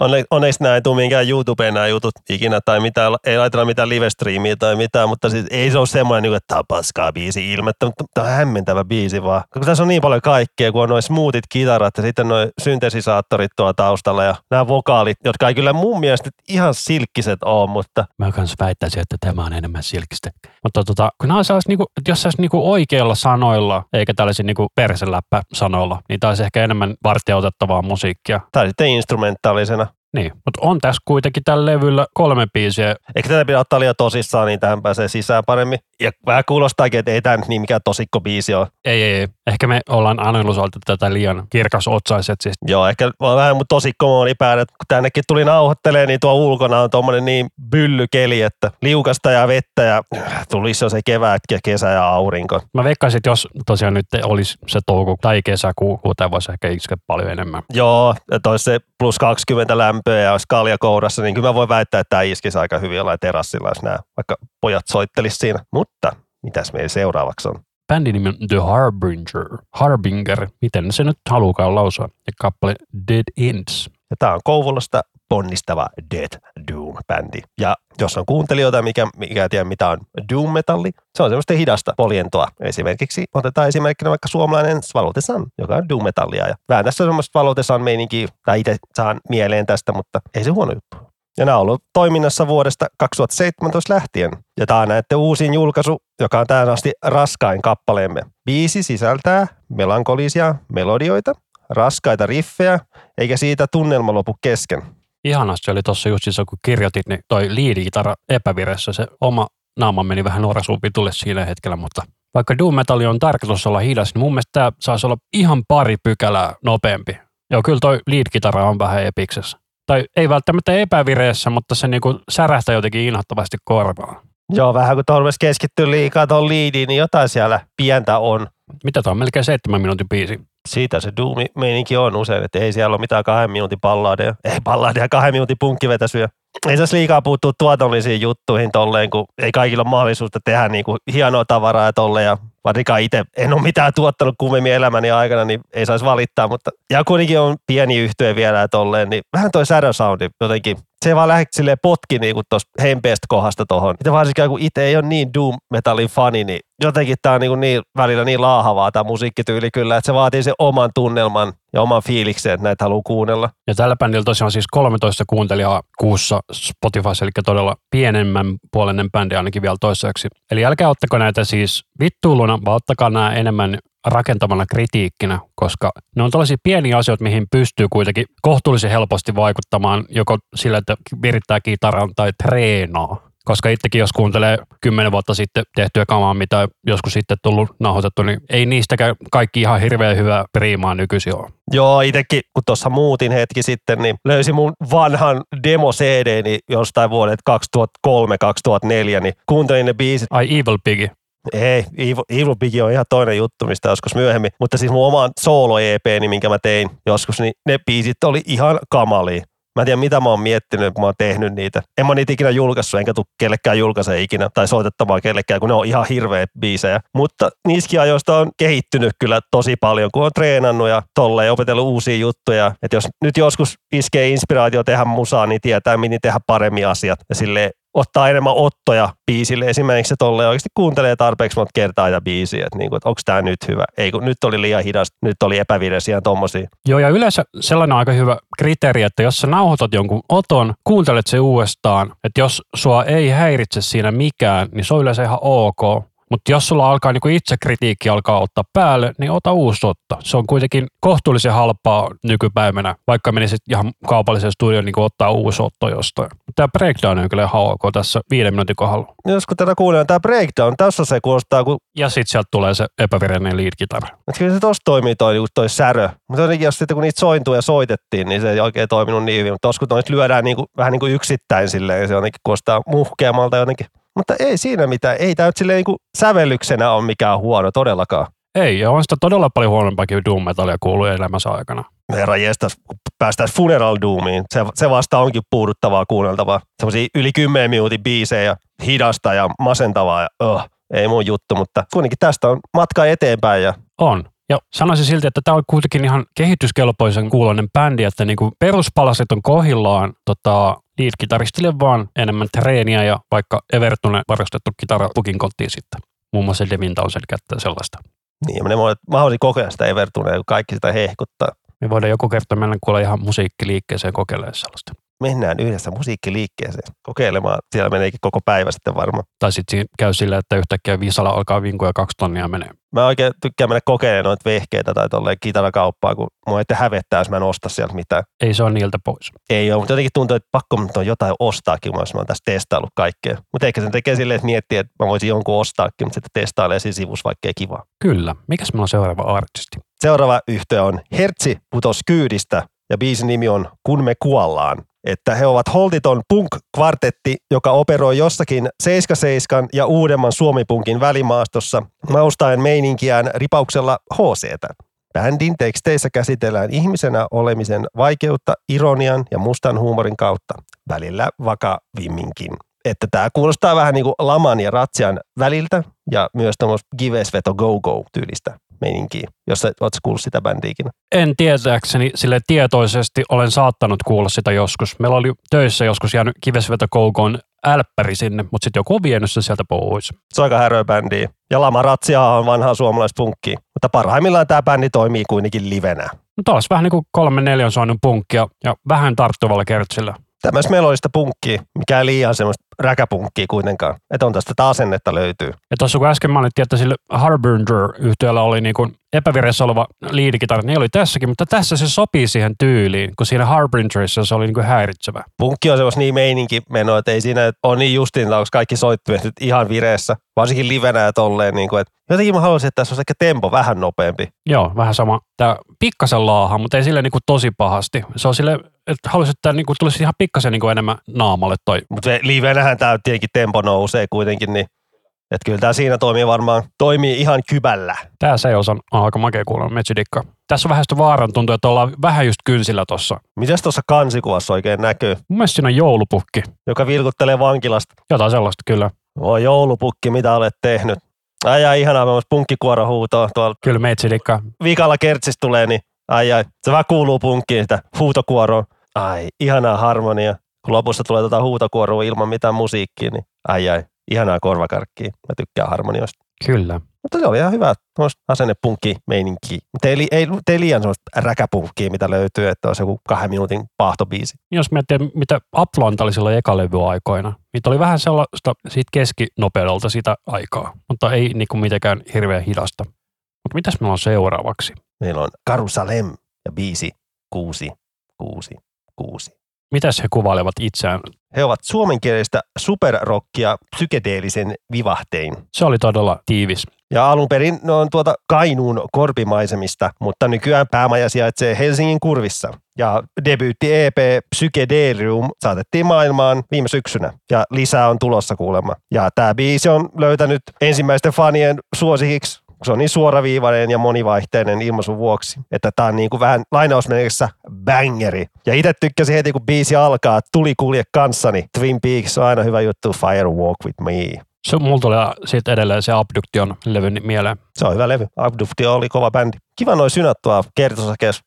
[SPEAKER 2] Onne, onneksi nämä ei tule minkään YouTubeen nämä jutut ikinä tai mitään, ei laiteta mitään live-striimiä tai mitään, mutta siis ei se ole semmoinen, niin kuin, että tämä on paskaa biisi ilmettä, mutta tämä on hämmentävä biisi vaan. Kun tässä on niin paljon kaikkea, kun on noin smoothit kitarat ja sitten noin syntesisaattorit tuolla taustalla ja nämä vokaalit, jotka ei kyllä mun mielestä ihan silkkiset ole, mutta
[SPEAKER 1] Mä kans väittäisin, että tämä on enemmän silkistä. Mutta tota, kun nämä on sellais, niinku, että jos sais niinku oikeilla sanoilla, eikä tällaisia niinku perseläppä sanoilla, niin tämä olisi ehkä enemmän vartioitettavaa musiikkia.
[SPEAKER 2] tämä sitten instrumentaalisena. Anna.
[SPEAKER 1] Niin, mutta on tässä kuitenkin tällä levyllä kolme biisiä.
[SPEAKER 2] Eikä tätä pidä ottaa liian tosissaan, niin tähän pääsee sisään paremmin. Ja vähän kuulostaakin, että ei tämä nyt niin mikään tosikko biisi ole.
[SPEAKER 1] Ei, ei, ei. Ehkä me ollaan analysoitu tätä liian kirkasotsaiset. Siis
[SPEAKER 2] Joo, ehkä on vähän mun tosikko moodi päälle, että kun tännekin tuli nauhoittelee, niin tuo ulkona on tuommoinen niin byllykeli, että liukasta ja vettä ja tulisi jo se kevät ja kesä ja aurinko.
[SPEAKER 1] mä veikkaisin, että jos tosiaan nyt olisi se touko tai kesäkuu, tämä voisi ehkä iskeä paljon enemmän.
[SPEAKER 2] Joo, että olisi se plus 20 lämpöä ja olisi kalja kourassa, niin kyllä mä voin väittää, että tämä iskisi aika hyvin jollain terassilla, jos nämä vaikka pojat soittelisi siinä. Mutta mitäs meillä seuraavaksi on?
[SPEAKER 1] Bändin nimi on The Harbinger. Harbinger, miten se nyt halukaan lausua. Ja kappale Dead Ends.
[SPEAKER 2] Ja tämä on Kouvolasta ponnistava Death Doom-bändi. Ja jos on kuuntelijoita, mikä, mikä ei tiedä mitä on Doom-metalli, se on semmoista hidasta poljentoa. Esimerkiksi otetaan esimerkkinä vaikka suomalainen Svalotesan, joka on Doom-metallia. Ja vähän tässä on semmoista Svalotesan meininkiä, tai itse saan mieleen tästä, mutta ei se huono juttu. Ja nämä on ollut toiminnassa vuodesta 2017 lähtien. Ja tämä on näette uusin julkaisu, joka on tähän asti raskain kappaleemme. Biisi sisältää melankolisia melodioita, raskaita riffejä, eikä siitä tunnelma lopu kesken.
[SPEAKER 1] Ihanasti oli tuossa just siis, kun kirjoitit, niin toi liidikitara epäviressä, se oma naama meni vähän nuorasuupitulle siinä hetkellä, mutta vaikka doom metalli on tarkoitus olla hidas, niin mun mielestä tämä saisi olla ihan pari pykälää nopeampi. Joo, kyllä toi lead-kitara on vähän epiksessä. Tai ei välttämättä epävireessä, mutta se niinku särähtää jotenkin inhottavasti korvaan.
[SPEAKER 2] Joo, vähän kun tuohon rupesi keskittyä liikaa tuohon liidiin, niin jotain siellä pientä on.
[SPEAKER 1] Mitä tuo on melkein seitsemän minuutin biisi?
[SPEAKER 2] Siitä se Doom-meininki on usein, että ei siellä ole mitään kahden minuutin balladeja. Ei balladeja, kahden minuutin punkkivetäsyä. Ei saisi liikaa puuttua tuotollisiin juttuihin tolleen, kun ei kaikilla ole mahdollisuutta tehdä niin kuin hienoa tavaraa ja tolleen. Ja varsinkaan itse en ole mitään tuottanut kummemmin elämäni aikana, niin ei saisi valittaa. Mutta, ja kuitenkin on pieni yhtye vielä ja tolleen, niin vähän toi shadow soundi jotenkin se ei vaan lähde silleen potki niin kuin tuosta hempeästä kohdasta tuohon. Mitä varsinkin kun itse ei ole niin doom metallin fani, niin jotenkin tämä on niin, niin välillä niin laahavaa tämä musiikkityyli kyllä, että se vaatii sen oman tunnelman ja oman fiiliksen, että näitä haluaa kuunnella.
[SPEAKER 1] Ja tällä bändillä tosiaan siis 13 kuuntelijaa kuussa Spotify, eli todella pienemmän puolinen bändi ainakin vielä toiseksi. Eli älkää ottako näitä siis vittuuluna, vaan ottakaa nämä enemmän rakentamana kritiikkinä, koska ne on tällaisia pieniä asioita, mihin pystyy kuitenkin kohtuullisen helposti vaikuttamaan joko sillä, että virittää kitaran tai treenaa. Koska itsekin, jos kuuntelee kymmenen vuotta sitten tehtyä kamaa, mitä joskus sitten tullut nauhoitettu, niin ei niistäkään kaikki ihan hirveän hyvää priimaa nykyisin ole.
[SPEAKER 2] Joo, itsekin kun tuossa muutin hetki sitten, niin löysin mun vanhan demo CD jostain vuodet 2003-2004, niin kuuntelin ne biisit.
[SPEAKER 1] Ai Evil Piggy.
[SPEAKER 2] Ei, Evil, Evil Big on ihan toinen juttu, mistä joskus myöhemmin. Mutta siis mun oman solo-EP, minkä mä tein joskus, niin ne biisit oli ihan kamalia. Mä en tiedä, mitä mä oon miettinyt, kun mä oon tehnyt niitä. En mä niitä ikinä julkaissut, enkä tuu kellekään julkaise ikinä tai soitettamaan kellekään, kun ne on ihan hirveä biisejä. Mutta niissäkin ajoista on kehittynyt kyllä tosi paljon, kun on treenannut ja tolleen opetellut uusia juttuja. Että jos nyt joskus iskee inspiraatio tehdä musaa, niin tietää, miten tehdä paremmin asiat. Ja sille ottaa enemmän ottoja biisille. Esimerkiksi se tolleen oikeasti kuuntelee tarpeeksi monta kertaa ja biisiä, että, niinku, että onko tämä nyt hyvä. Ei kun nyt oli liian hidas, nyt oli epäviresiä tommosia.
[SPEAKER 1] Joo, ja yleensä sellainen aika hyvä kriteeri, että jos sä nauhoitat jonkun oton, kuuntelet se uudestaan, että jos sua ei häiritse siinä mikään, niin se on yleensä ihan ok. Mutta jos sulla alkaa niinku itse kritiikki alkaa ottaa päälle, niin ota uusi sotta. Se on kuitenkin kohtuullisen halpaa nykypäivänä, vaikka menisit ihan kaupalliseen studioon niin ottaa uusi otto jostain. Tämä breakdown on kyllä ihan ok tässä viiden minuutin kohdalla.
[SPEAKER 2] Jos kun tätä kuulee, tämä breakdown, tässä se kuulostaa, kun
[SPEAKER 1] Ja sitten sieltä tulee se epävirallinen lead-kitara.
[SPEAKER 2] että kyllä se tossa toimii toi, niinku toi särö. Mutta jotenkin, jos sitten kun niitä sointuja soitettiin, niin se ei oikein toiminut niin hyvin. Mutta tossa kun lyödään niinku, vähän niin kuin yksittäin silleen, se jotenkin kuulostaa muhkeamalta jotenkin. Mutta ei siinä mitään. Ei tämä nyt silleen niin kuin sävellyksenä ole mikään huono todellakaan.
[SPEAKER 1] Ei, ja on sitä todella paljon huonompaakin doom metallia kuullut elämänsä aikana.
[SPEAKER 2] Herra jestas, kun päästään Funeral Doomiin, se, se vasta onkin puuduttavaa kuunneltavaa. Semmoisia yli 10 minuutin biisejä, hidasta ja masentavaa ja oh, ei mun juttu, mutta kuitenkin tästä on matka eteenpäin ja
[SPEAKER 1] On. Ja sanoisin silti, että tämä on kuitenkin ihan kehityskelpoisen kuuloinen bändi, että niinku peruspalaset on kohillaan tota, lead-kitaristille vaan enemmän treeniä ja vaikka Evertune varustettu kitara pukin kotiin sitten. Muun muassa Devin Townsend käyttää sellaista.
[SPEAKER 2] niin, mä, voin- mä haluaisin kokea sitä Evertunea, kun kaikki sitä hehkuttaa.
[SPEAKER 1] Me voidaan joku kerta mennä kuulla ihan musiikkiliikkeeseen kokeilemaan sellaista.
[SPEAKER 2] Mennään yhdessä musiikkiliikkeeseen kokeilemaan. Siellä meneekin koko päivä sitten varmaan.
[SPEAKER 1] Tai sitten käy sillä, että yhtäkkiä viisalla alkaa vinkuja ja kaksi tonnia menee.
[SPEAKER 2] Mä oikein tykkään mennä kokeilemaan noita vehkeitä tai tolleen kitarakauppaa, kun mua ei hävettää, jos mä en osta sieltä mitään.
[SPEAKER 1] Ei se ole niiltä pois.
[SPEAKER 2] Ei ole, mutta jotenkin tuntuu, että pakko mun on jotain ostaakin, jos mä oon tässä testaillut kaikkea. Mutta ehkä sen tekee silleen, että miettii, että mä voisin jonkun ostaakin, mutta sitten testailee siinä sivussa, vaikka ei kivaa.
[SPEAKER 1] Kyllä. Mikäs meillä on seuraava artisti?
[SPEAKER 2] Seuraava yhtye on Hertsi putos kyydistä ja biisin nimi on Kun me kuollaan. Että he ovat holtiton punk-kvartetti, joka operoi jossakin 77 ja uudemman suomipunkin välimaastossa maustaen meininkiään ripauksella HCtä. Bändin teksteissä käsitellään ihmisenä olemisen vaikeutta ironian ja mustan huumorin kautta, välillä vakavimminkin. Että tämä kuulostaa vähän niin kuin Laman ja Ratsian väliltä ja myös tuommoista Gives Go Go tyylistä meininkiä, jos sä oot kuullut sitä bändiikin.
[SPEAKER 1] En tietääkseni sille tietoisesti olen saattanut kuulla sitä joskus. Meillä oli töissä joskus jäänyt kivesveto Koukoon älppäri sinne, mutta sitten joku on vienyt sen sieltä pois.
[SPEAKER 2] Se on aika häröä bändiä. Ja Lama Ratsia on vanhaa suomalaispunkkia. Mutta parhaimmillaan tämä bändi toimii kuitenkin livenä.
[SPEAKER 1] No taas vähän niin kuin kolme neljän soinnun punkkia ja vähän tarttuvalla kertsillä.
[SPEAKER 2] Tämmöistä melodista punkkia, mikä ei liian semmoista räkäpunkkia kuitenkaan. Että on tästä asennetta löytyy.
[SPEAKER 1] Ja tuossa kun äsken mainittiin, että sillä Harbinger yhtiöllä oli niin kuin epävirjassa oleva liidikitara, niin oli tässäkin, mutta tässä se sopii siihen tyyliin, kun siinä Harbingerissa se oli niin kuin häiritsevä.
[SPEAKER 2] Punkki on semmoista niin meininki menoa, että ei siinä ole niin justiin, onko kaikki soittimet nyt ihan vireessä. Varsinkin livenä ja tolleen. Niin kuin, että jotenkin mä haluaisin, että tässä olisi ehkä tempo vähän nopeampi.
[SPEAKER 1] Joo, vähän sama. Tämä pikkasen laaha, mutta ei sille niin kuin tosi pahasti. Se on sille, että haluaisin, että tämä niin tulisi ihan pikkasen niin enemmän naamalle toi.
[SPEAKER 2] Mutta livenähän tämä tietenkin tempo nousee kuitenkin, niin että kyllä tämä siinä toimii varmaan, toimii ihan kybällä.
[SPEAKER 1] Tämä se on, on aika makea kuulla, metsidikka. Tässä on vähän sitä vaaran tuntuu, että ollaan vähän just kynsillä tossa.
[SPEAKER 2] Mitäs tuossa kansikuvassa oikein näkyy?
[SPEAKER 1] Mun mielestä siinä on joulupukki.
[SPEAKER 2] Joka vilkuttelee vankilasta.
[SPEAKER 1] Jotain sellaista kyllä.
[SPEAKER 2] Oi joulupukki, mitä olet tehnyt? Ai ai, ihanaa, mä punkkikuoro huutoa tuolla
[SPEAKER 1] Kyllä metsidikka.
[SPEAKER 2] vikalla kertsis tulee, niin ai ai, se vähän kuuluu punkkiin, sitä huutokuoroa. Ai, ihanaa harmonia. Kun lopussa tulee tota huutokuoroa ilman mitään musiikkia, niin ai ai, ihanaa korvakarkkia. Mä tykkään harmonioista.
[SPEAKER 1] Kyllä.
[SPEAKER 2] Mutta se oli ihan hyvä, tuommoista asennepunkki meininki. Mutta ei, ei, ei liian semmoista räkäpunkkia, mitä löytyy, että olisi joku kahden minuutin paahtobiisi.
[SPEAKER 1] Jos miettii, mitä Atlanta oli silloin ekalevyaikoina, niitä oli vähän sellaista siitä keskinopeudelta sitä aikaa, mutta ei niinku mitenkään hirveän hidasta. Mutta mitäs meillä on seuraavaksi?
[SPEAKER 2] Meillä on Karusalem ja biisi 6, 6, 6.
[SPEAKER 1] Mitäs he kuvailevat itseään?
[SPEAKER 2] He ovat suomenkielistä superrockia psykedeellisen vivahtein.
[SPEAKER 1] Se oli todella tiivis.
[SPEAKER 2] Ja alun perin ne on tuota Kainuun korpimaisemista, mutta nykyään päämaja sijaitsee Helsingin kurvissa. Ja debyytti EP Psykedelium saatettiin maailmaan viime syksynä. Ja lisää on tulossa kuulemma. Ja tämä biisi on löytänyt ensimmäisten fanien suosikiksi se on niin suoraviivainen ja monivaihteinen ilmaisun vuoksi, että tämä on niin kuin vähän lainausmerkissä bangeri. Ja itse tykkäsin heti, kun biisi alkaa, tuli kulje kanssani. Twin Peaks on aina hyvä juttu, Fire Walk with Me.
[SPEAKER 1] Se, mulla tuli siitä edelleen se Abduction levy mieleen.
[SPEAKER 2] Se on hyvä levy. Abduftio oli kova bändi. Kiva noin synät tuo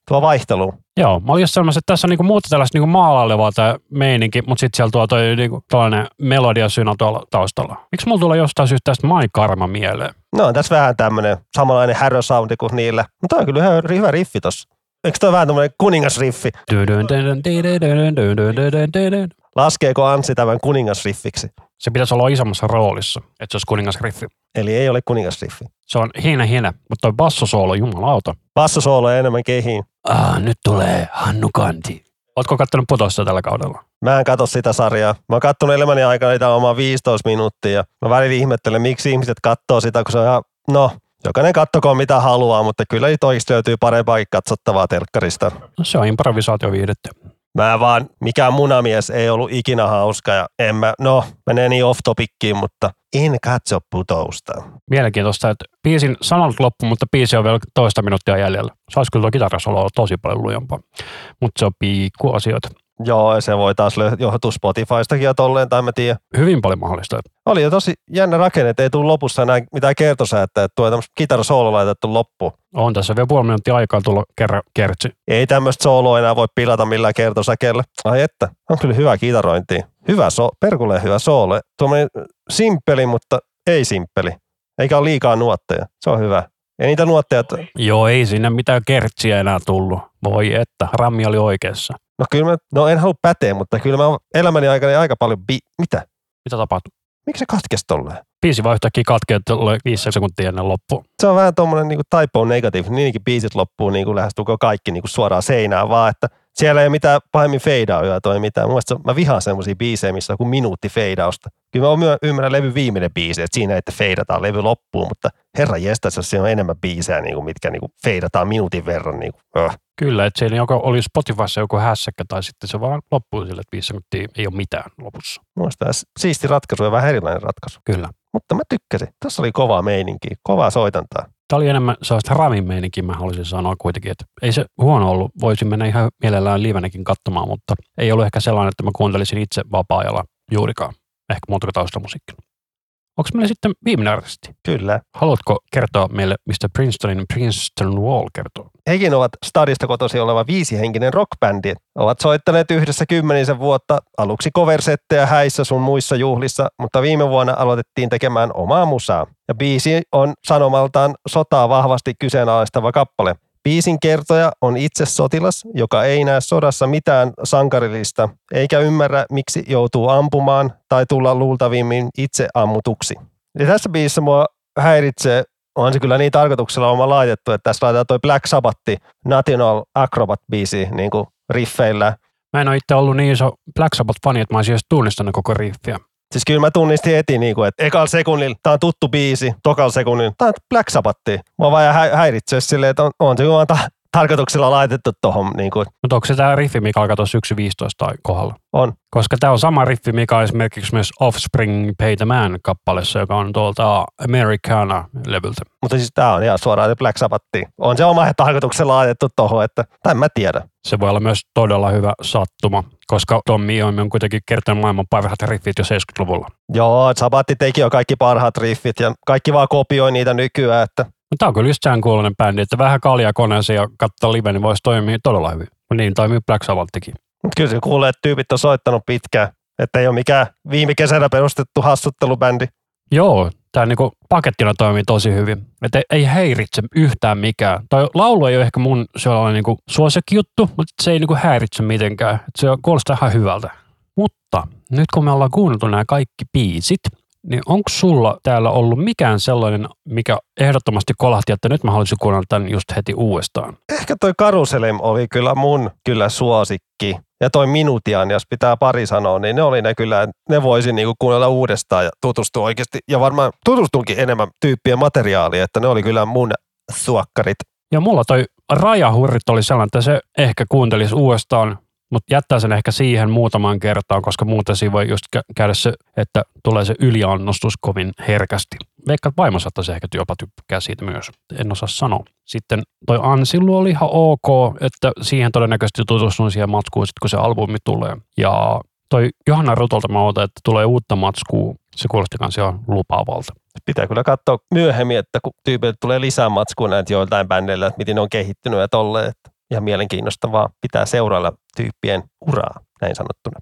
[SPEAKER 2] tuo vaihtelu.
[SPEAKER 1] Joo, mä olin just sellainen, että tässä on niinku muuta tällaista niinku maalailevaa tämä meininki, mutta sitten siellä tuo toi niinku tällainen melodiasynä tuolla taustalla. Miksi mulla tulee jostain syystä tästä My Karma mieleen?
[SPEAKER 2] No tässä vähän tämmönen samanlainen härösoundi kuin niillä. Mutta on kyllä ihan hyvä riffi tossa. Eikö toi vähän tämmönen kuningasriffi? laskeeko Anssi tämän kuningasriffiksi?
[SPEAKER 1] Se pitäisi olla isommassa roolissa, että se olisi kuningasriffi.
[SPEAKER 2] Eli ei ole kuningasriffi.
[SPEAKER 1] Se on hienä hienä, mutta toi bassosoolo, jumalauta.
[SPEAKER 2] Bassosoolo enemmän kehiin.
[SPEAKER 1] Ah, nyt tulee Hannu Kanti. Ootko kattonut putossa tällä kaudella?
[SPEAKER 2] Mä en katso sitä sarjaa. Mä oon kattonut elämäni aikana niitä omaa 15 minuuttia. ja Mä välillä ihmettelen, miksi ihmiset katsoo sitä, kun se on ihan, no, jokainen kattokoon mitä haluaa, mutta kyllä niitä oikeasti löytyy parempaakin katsottavaa telkkarista.
[SPEAKER 1] No, se on improvisaatioviihdettä.
[SPEAKER 2] Mä vaan, mikään munamies ei ollut ikinä hauska ja en mä, no, menee niin off topickiin, mutta en katso putousta.
[SPEAKER 1] Mielenkiintoista, että biisin sanat loppu, mutta biisi on vielä toista minuuttia jäljellä. Se olisi kyllä tuo kitarasolo olla tosi paljon lujempaa. Mutta se on pikku asioita.
[SPEAKER 2] Joo, ja se voi taas johtua Spotifystakin ja tolleen, tai mä tiedä.
[SPEAKER 1] Hyvin paljon mahdollista.
[SPEAKER 2] Oli jo tosi jännä rakenne, että ei tule lopussa enää mitään kertosäättä, että tuo tämmöistä kitarasoolo laitettu loppu.
[SPEAKER 1] On tässä vielä puoli minuuttia aikaa tulla kerran kertsi.
[SPEAKER 2] Ei tämmöistä sooloa enää voi pilata millään kertosäkeellä. Ai että, on kyllä hyvä kitarointi. Hyvä so, perkuleen hyvä soolo. Tuommoinen simppeli, mutta ei simppeli. Eikä ole liikaa nuotteja. Se on hyvä. Ei niitä nuotteja,
[SPEAKER 1] Joo, ei sinne mitään kertsiä enää tullut. Voi että, Rammi oli oikeassa.
[SPEAKER 2] no kyllä mä, no en halua päteä, mutta kyllä mä oon elämäni aikana aika paljon bi... Mitä?
[SPEAKER 1] Mitä tapahtui?
[SPEAKER 2] Miksi se katkesi tolleen?
[SPEAKER 1] Biisi vaan yhtäkkiä katkee, viisi sekuntia ennen loppu.
[SPEAKER 2] Se on vähän tuommoinen niin typo negative. Niinkin biisit loppuu niin kuin lähestulkoon kaikki niin kuin suoraan seinään, vaan että siellä ei ole mitään pahemmin feidauja tai mitään. Mun mä vihaan semmoisia biisejä, missä on joku minuutti feidausta. Kyllä mä myö- ymmärrän levy viimeinen biisi, että siinä että feidataan levy loppuun, mutta herra jestas, jos siinä on enemmän biisejä, niin kuin, mitkä niin kuin feidataan minuutin verran. Niin kuin, öh.
[SPEAKER 1] Kyllä, että siellä joko oli Spotifyssa joku hässäkkä tai sitten se vaan loppuu sille, että viisi sekuntia ei ole mitään lopussa.
[SPEAKER 2] Tämä siisti ratkaisu ja vähän erilainen ratkaisu.
[SPEAKER 1] Kyllä.
[SPEAKER 2] Mutta mä tykkäsin. Tässä oli kovaa meininkiä, kovaa soitantaa.
[SPEAKER 1] Tämä oli enemmän sellaista ramin meininkiä, mä haluaisin sanoa kuitenkin, että ei se huono ollut. Voisin mennä ihan mielellään livenäkin katsomaan, mutta ei ollut ehkä sellainen, että mä kuuntelisin itse vapaa-ajalla juurikaan. Ehkä muuta taustamusiikkina. Onko meillä sitten viimeinen artisti?
[SPEAKER 2] Kyllä.
[SPEAKER 1] Haluatko kertoa meille, mistä Princetonin Princeton Wall kertoo?
[SPEAKER 2] Hekin ovat stadista kotosi oleva viisihenkinen rockbändi. Ovat soittaneet yhdessä kymmenisen vuotta, aluksi coversettejä häissä sun muissa juhlissa, mutta viime vuonna aloitettiin tekemään omaa musaa. Ja biisi on sanomaltaan sotaa vahvasti kyseenalaistava kappale. Biisin kertoja on itse sotilas, joka ei näe sodassa mitään sankarillista, eikä ymmärrä, miksi joutuu ampumaan tai tulla luultavimmin itse ammutuksi. Ja tässä biisissä mua häiritsee on se kyllä niin tarkoituksella oma laitettu, että tässä laitetaan toi Black Sabbath National Acrobat-biisi niin kuin riffeillä.
[SPEAKER 1] Mä en ole itse ollut niin iso Black Sabbath-fani, että mä olisin edes tunnistanut koko riffiä.
[SPEAKER 2] Siis kyllä mä tunnistin heti, niin kuin, että ekalla sekunnilla tämä on tuttu biisi, tokalla sekunnilla tämä on Black Sabbath. Mua vaan hä- häiritsee silleen, että on, on se vaan ta- tarkoituksella laitettu tuohon. Niin kuin,
[SPEAKER 1] Mutta onko se tämä riffi, mikä alkaa tuossa 1.15 tai kohdalla?
[SPEAKER 2] on.
[SPEAKER 1] Koska tämä on sama riffi, mikä on esimerkiksi myös Offspring Pay the Man kappaleessa, joka on tuolta Americana-levyltä.
[SPEAKER 2] Mutta siis tämä on ihan suoraan Black Sabbath. On se oma tarkoituksella laitettu tuohon, että tai en mä tiedä.
[SPEAKER 1] Se voi olla myös todella hyvä sattuma, koska Tommy Iommi on kuitenkin kertonut maailman parhaat riffit jo 70-luvulla.
[SPEAKER 2] Joo, Sabatti teki jo kaikki parhaat riffit ja kaikki vaan kopioi niitä nykyään, että
[SPEAKER 1] Mutta tämä on kyllä just sen kuulonen bändi, että vähän kaljaa koneeseen ja katsoa live, niin voisi toimia todella hyvin. Niin toimii Black Sabbathikin.
[SPEAKER 2] Kyllä se kuulee, että tyypit on soittanut pitkään. Että ei ole mikään viime kesänä perustettu hassuttelubändi.
[SPEAKER 1] Joo, tämä niinku pakettina toimii tosi hyvin. Että ei, ei häiritse yhtään mikään. Tai laulu ei ole ehkä mun sellainen niinku suosikkijuttu, mutta se ei niinku häiritse mitenkään. Et se kuulostaa ihan hyvältä. Mutta nyt kun me ollaan kuunneltu nämä kaikki biisit, niin onko sulla täällä ollut mikään sellainen, mikä ehdottomasti kolahti, että nyt mä haluaisin kuunnella tämän just heti uudestaan?
[SPEAKER 2] Ehkä toi Karuselem oli kyllä mun kyllä suosikki. Ja toi Minutian, jos pitää pari sanoa, niin ne oli ne kyllä, ne voisin niinku kuunnella uudestaan ja tutustua oikeasti. Ja varmaan tutustunkin enemmän tyyppien materiaalia, että ne oli kyllä mun suokkarit.
[SPEAKER 1] Ja mulla toi rajahurrit oli sellainen, että se ehkä kuuntelisi uudestaan, mutta jättää sen ehkä siihen muutamaan kertaan, koska muuten siinä voi just kä- käydä se, että tulee se yliannostus kovin herkästi. Veikka, että vaimo saattaisi ehkä jopa tykkää siitä myös. En osaa sanoa. Sitten toi Ansilu oli ihan ok, että siihen todennäköisesti tutustun siihen matskuun, sit kun se albumi tulee. Ja toi Johanna Rutolta mä odotan, että tulee uutta matskua. Se kuulosti kans ihan lupaavalta.
[SPEAKER 2] Pitää kyllä katsoa myöhemmin, että kun tyypille tulee lisää matskua näitä joiltain bändeillä, että miten ne on kehittynyt ja tolleen. Että ihan mielenkiinnostavaa pitää seurailla tyyppien uraa, näin sanottuna.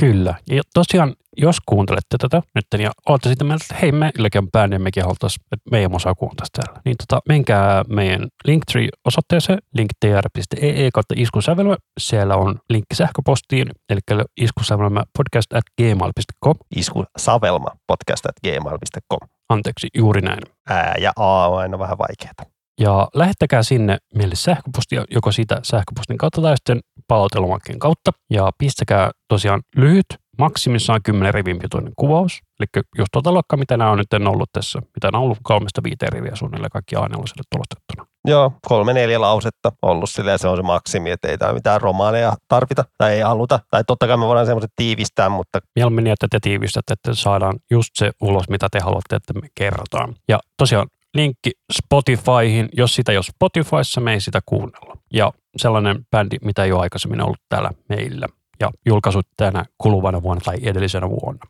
[SPEAKER 1] Kyllä. Ja tosiaan, jos kuuntelette tätä nyt ja olette sitten mieltä, että hei, meilläkin on bändi ja mekin haluttaisiin, että meidän musaa kuuntaisi täällä. Niin tota, menkää meidän Linktree-osoitteeseen linktr.ee kautta iskusävelmä. Siellä on linkki sähköpostiin, eli iskusävelmä podcast at gmail.com.
[SPEAKER 2] Isku Savelma podcast at gmail.com.
[SPEAKER 1] Anteeksi, juuri näin.
[SPEAKER 2] Ää ja A on aina vähän vaikeaa.
[SPEAKER 1] Ja lähettäkää sinne meille sähköpostia, joko siitä sähköpostin kautta tai sitten palautelomakkeen kautta. Ja pistäkää tosiaan lyhyt, maksimissaan 10 rivin pituinen kuvaus. Eli just tuota luokkaa, mitä nämä on nyt ollut tässä. Mitä nämä on ollut kolmesta viiteen riviä suunnilleen kaikki a tulostettuna.
[SPEAKER 2] Joo, kolme neljä lausetta ollut silleen, se on se maksimi, että ei tämä mitään romaaneja tarvita tai ei haluta. Tai totta kai me voidaan semmoiset tiivistää, mutta
[SPEAKER 1] Mieluummin niin, että te tiivistätte, että saadaan just se ulos, mitä te haluatte, että me kerrotaan. Ja tosiaan linkki Spotifyhin. Jos sitä ei ole Spotifyssa, me ei sitä kuunnella. Ja sellainen bändi, mitä ei ole aikaisemmin ollut täällä meillä. Ja julkaisut tänä kuluvana vuonna tai edellisenä vuonna.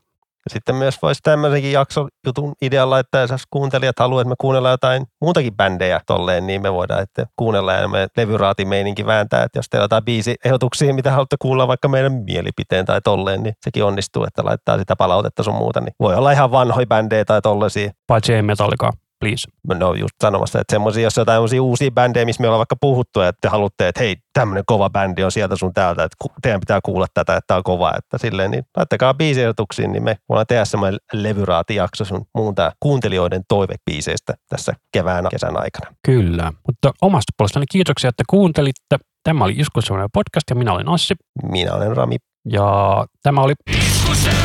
[SPEAKER 2] sitten myös voisi tämmöisenkin jakson jutun idealla, että jos kuuntelijat haluaa, että me kuunnellaan jotain muutakin bändejä tolleen, niin me voidaan että kuunnella ja me levyraatin meininki vääntää, että jos teillä on jotain biisiehdotuksia, mitä haluatte kuulla vaikka meidän mielipiteen tai tolleen, niin sekin onnistuu, että laittaa sitä palautetta sun muuta, niin voi olla ihan vanhoja bändejä tai tollaisia.
[SPEAKER 1] Paitsi ei Metallica, please.
[SPEAKER 2] No just sanomassa, että semmoisia, jos jotain semmoisia uusia bändejä, missä me ollaan vaikka puhuttu, että te haluatte, että hei, tämmöinen kova bändi on sieltä sun täältä, että teidän pitää kuulla tätä, että tämä on kova, että silleen, niin laittakaa biisiehdotuksiin, niin me voidaan tehdä semmoinen levyraatijakso sun muun tää kuuntelijoiden toivebiiseistä tässä kevään kesän aikana.
[SPEAKER 1] Kyllä. Mutta omasta puolestani kiitoksia, että kuuntelitte. Tämä oli Iskussuonen podcast ja minä olen Assi.
[SPEAKER 2] Minä olen Rami.
[SPEAKER 1] Ja tämä oli
[SPEAKER 3] Iskussävelmä